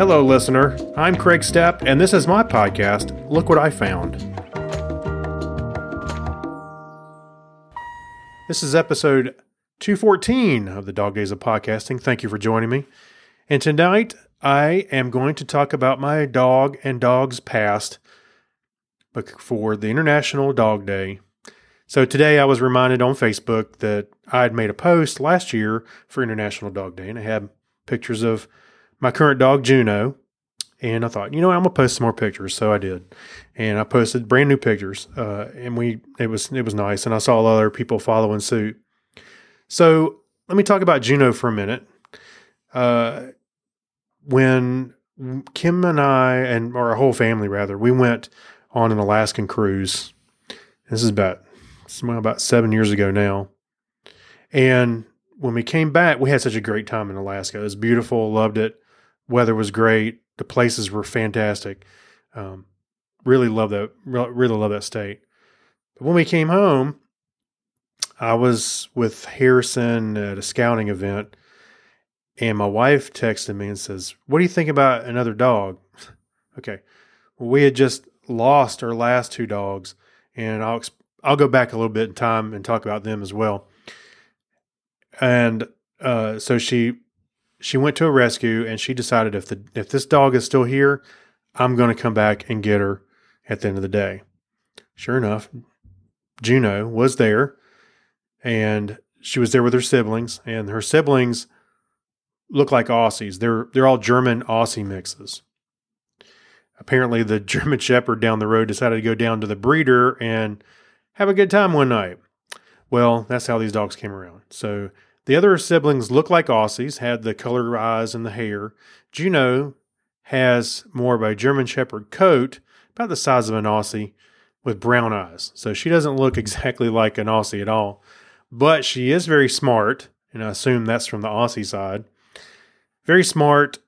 Hello, listener. I'm Kreg Steppe, and this is my podcast, Look What I Found. This is episode 214 of the Dog Days of Podcasting. Thank you for joining me. And tonight, I am going to talk about my dog and dog's past for the International Dog Day. So today I was reminded on Facebook that I had made a post last year for International Dog Day, and I had pictures of my current dog Juno. And I thought, you know, I'm gonna post some more pictures, so I did, and I posted brand new pictures, uh, and we it was it was nice, and I saw a lot other people following suit. So let me talk about Juno for a minute. Uh, when Kim and I, and or our whole family rather, we went on an Alaskan cruise. This is about about seven years ago now, and when we came back, we had such a great time in Alaska. It was beautiful, loved it. Weather was great. The places were fantastic. Um, really love that. Really love that state. But when we came home, I was with Harrison at a scouting event, and my wife texted me and says, "What do you think about another dog?" okay, we had just lost our last two dogs, and I'll I'll go back a little bit in time and talk about them as well. And uh, so she she went to a rescue and she decided if the if this dog is still here, I'm going to come back and get her at the end of the day. Sure enough, Juno was there and she was there with her siblings and her siblings look like Aussies. They're they're all German Aussie mixes. Apparently the German shepherd down the road decided to go down to the breeder and have a good time one night. Well, that's how these dogs came around. So the other siblings look like Aussies, had the color eyes and the hair. Juno has more of a German Shepherd coat, about the size of an Aussie, with brown eyes. So she doesn't look exactly like an Aussie at all, but she is very smart, and I assume that's from the Aussie side. Very smart,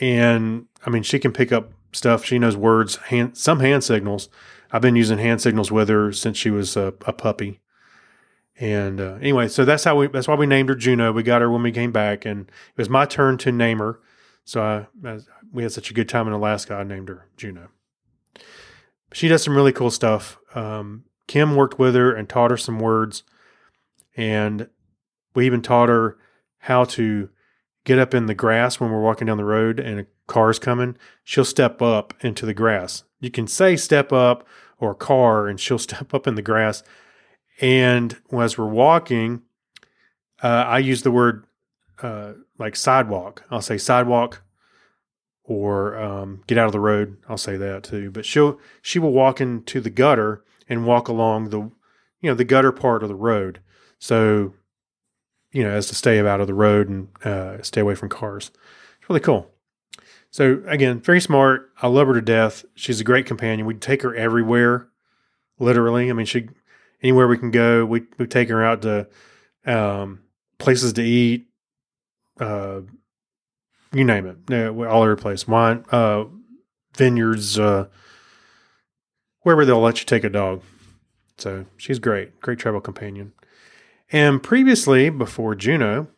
and I mean, she can pick up stuff. She knows words, hand, some hand signals. I've been using hand signals with her since she was a, a puppy. And uh, anyway, so that's how we that's why we named her Juno. We got her when we came back, and it was my turn to name her. So I, we had such a good time in Alaska. I named her Juno. She does some really cool stuff. Um, Kim worked with her and taught her some words, and we even taught her how to get up in the grass when we're walking down the road and a car's coming. She'll step up into the grass. You can say step up or car, and she'll step up in the grass and as we're walking, uh, I use the word uh, like sidewalk. I'll say sidewalk or um, get out of the road. I'll say that too. But she'll she will walk into the gutter and walk along the you know the gutter part of the road. So you know as to stay out of the road and uh, stay away from cars. It's really cool. So again, very smart. I love her to death. She's a great companion. We take her everywhere, literally. I mean, she anywhere we can go. We we take her out to um, places to eat, uh, you name it, yeah, all over the place. Wine, uh, vineyards, uh, wherever they'll let you take a dog. So she's great, great travel companion. And previously, before Juno,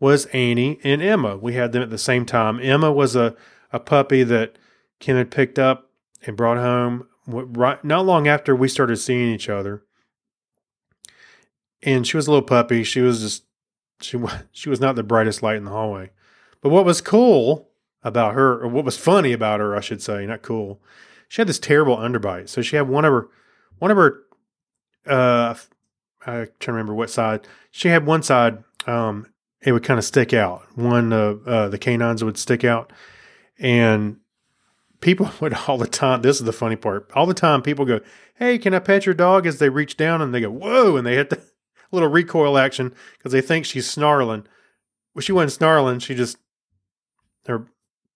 was Annie and Emma. We had them at the same time. Emma was a, a puppy that Kim had picked up and brought home right not long after we started seeing each other and she was a little puppy. She was just she she was not the brightest light in the hallway. But what was cool about her, or what was funny about her, I should say, not cool. She had this terrible underbite. So she had one of her one of her uh I can't remember what side. She had one side um it would kind of stick out. One of uh, the canines would stick out and people would all the time this is the funny part. All the time people go, "Hey, can I pet your dog?" as they reach down and they go, "Whoa," and they hit the little recoil action because they think she's snarling. Well, she wasn't snarling. She just her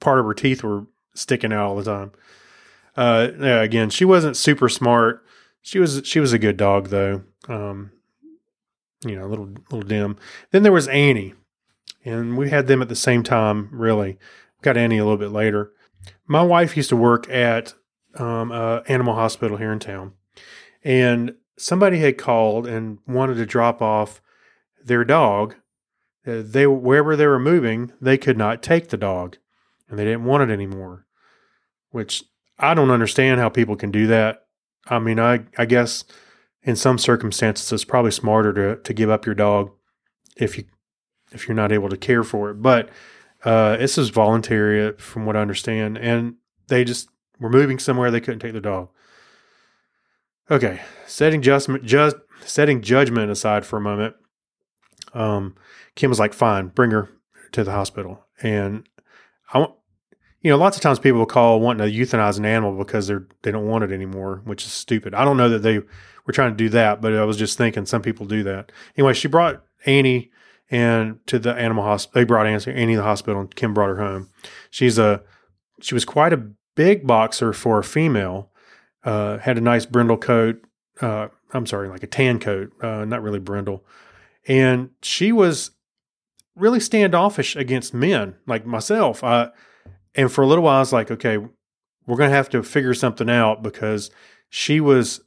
part of her teeth were sticking out all the time. Uh, yeah, again, she wasn't super smart. She was she was a good dog though. Um, you know, a little little dim. Then there was Annie, and we had them at the same time. Really, got Annie a little bit later. My wife used to work at um, animal hospital here in town, and somebody had called and wanted to drop off their dog. Uh, they wherever they were moving, they could not take the dog, and they didn't want it anymore, which I don't understand how people can do that. I mean, I, I guess in some circumstances it's probably smarter to, to give up your dog if you if you're not able to care for it. But uh, this is voluntary from what I understand. And they just were moving somewhere they couldn't take their dog. Okay, setting judgment, just setting judgment aside for a moment. Um, Kim was like, "Fine, bring her to the hospital." And I want, you know, lots of times people will call wanting to euthanize an animal because they're they don't want it anymore, which is stupid. I don't know that they were trying to do that, but I was just thinking some people do that. Anyway, she brought Annie and to the animal hospital. They brought Annie to the hospital, and Kim brought her home. She's a she was quite a big boxer for a female. Uh, had a nice brindle coat. Uh, I'm sorry, like a tan coat, uh, not really brindle. And she was really standoffish against men, like myself. And for a little while, I was like, okay, we're going to have to figure something out because she was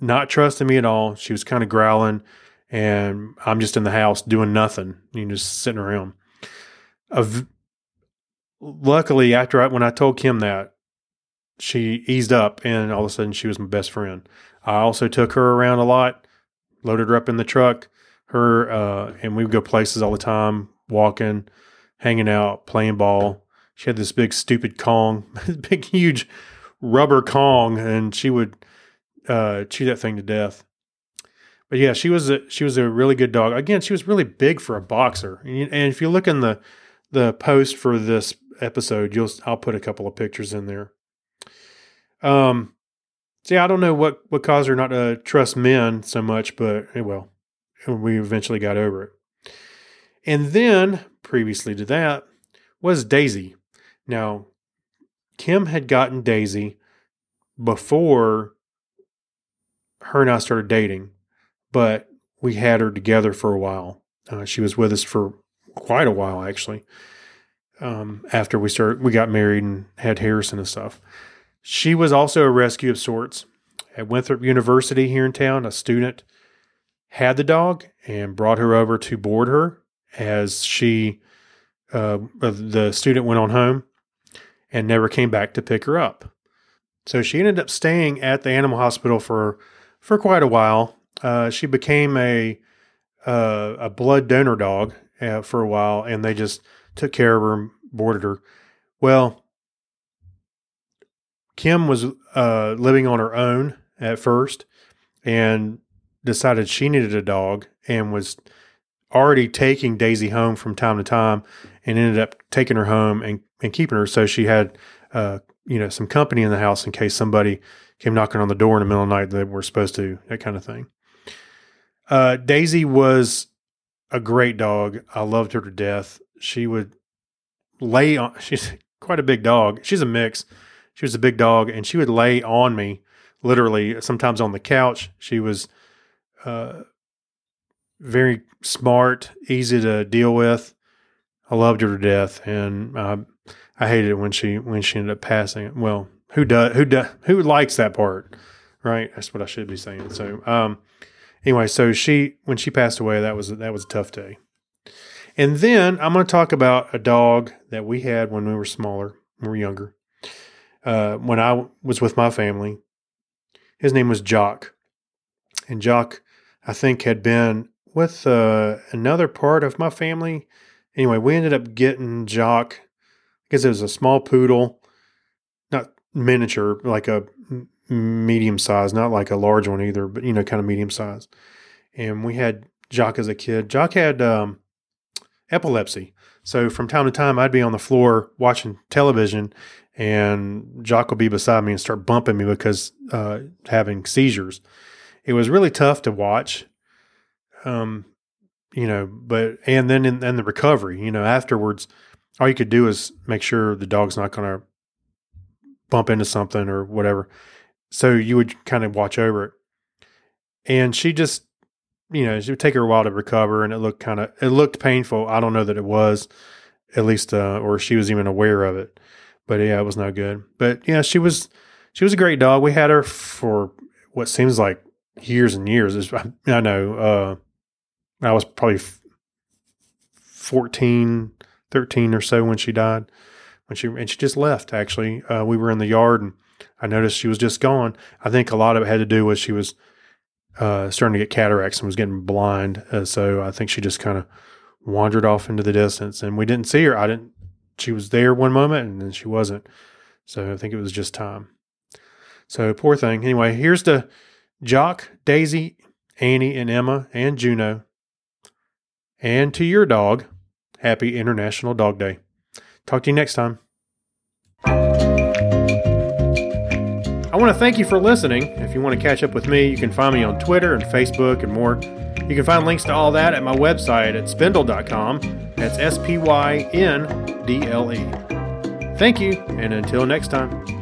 not trusting me at all. She was kind of growling, and I'm just in the house doing nothing, you know, just sitting around. Luckily, after I, when I told Kim that, she eased up, and all of a sudden, she was my best friend. I also took her around a lot, loaded her up in the truck, her, uh, and we would go places all the time, walking, hanging out, playing ball. She had this big, stupid Kong, big, huge rubber Kong, and she would uh, chew that thing to death. But yeah, she was a, she was a really good dog. Again, she was really big for a boxer. And, and if you look in the the post for this episode, you'll I'll put a couple of pictures in there. Um, See, I don't know what, what caused her not to trust men so much, but eh, well, we eventually got over it. And then, previously to that, was Daisy. Now, Kim had gotten Daisy before her and I started dating, but we had her together for a while. Uh, she was with us for quite a while, actually. Um, after we started, we got married and had Harrison and stuff. She was also a rescue of sorts. At Winthrop University here in town, a student had the dog and brought her over to board her as she, uh, the student went on home and never came back to pick her up. So she ended up staying at the animal hospital for for quite a while. Uh, she became a uh, a blood donor dog uh, for a while, and they just took care of her and boarded her. Well, Kim was uh, living on her own at first and decided she needed a dog and was already taking Daisy home from time to time and ended up taking her home and, and keeping her. So she had, uh, you know, some company in the house in case somebody came knocking on the door in the middle of the night that were supposed to, that kind of thing. Uh, Daisy was a great dog. I loved her to death. She would lay on, she's quite a big dog. She's a mix. She was a big dog, and she would lay on me, literally, sometimes on the couch. She was uh, very smart, easy to deal with. I loved her to death, and uh, I hated it when she when she ended up passing. Well, who does who does who likes that part, right? That's what I should be saying. So, um, anyway, so she when she passed away, that was that was a tough day. And then I'm going to talk about a dog that we had when we were smaller, when we were younger uh, when I was with my family. His name was Jock. And Jock, I think, had been with uh, another part of my family. Anyway, we ended up getting Jock because it was a small poodle, not miniature, like a medium size, not like a large one either, but you know, kind of medium size. And we had Jock as a kid. Jock had um, epilepsy. So from time to time, I'd be on the floor watching television, and Jock would be beside me and start bumping me because uh, having seizures. It was really tough to watch. Um, you know, but and then in, in the recovery, you know, afterwards, all you could do is make sure the dog's not going to bump into something or whatever. So you would kind of watch over it. And she just, you know, it would take her a while to recover, and it looked kind of, it looked painful. I don't know that it was, at least, uh, or she was even aware of it but yeah, it was no good. But yeah, she was she was a great dog. We had her for what seems like years and years. I know uh, I was probably 14, 13 or so when she died. when she and she just left. Actually, uh, we were in the yard and I noticed she was just gone. I think a lot of it had to do with she was uh, starting to get cataracts and was getting blind. Uh, so I think she just kind of wandered off into the distance, and we didn't see her. I didn't. She was there one moment, and then she wasn't. So I think it was just time. So poor thing. Anyway, here's the Jock, Daisy, Annie, and Emma, and Juno. And to your dog, happy International Dog Day. Talk to you next time. I want to thank you for listening. If you want to catch up with me, you can find me on Twitter and Facebook and more. You can find links to all that at my website at spyndle.com. That's S P Y N D L E. Thank you, and until next time.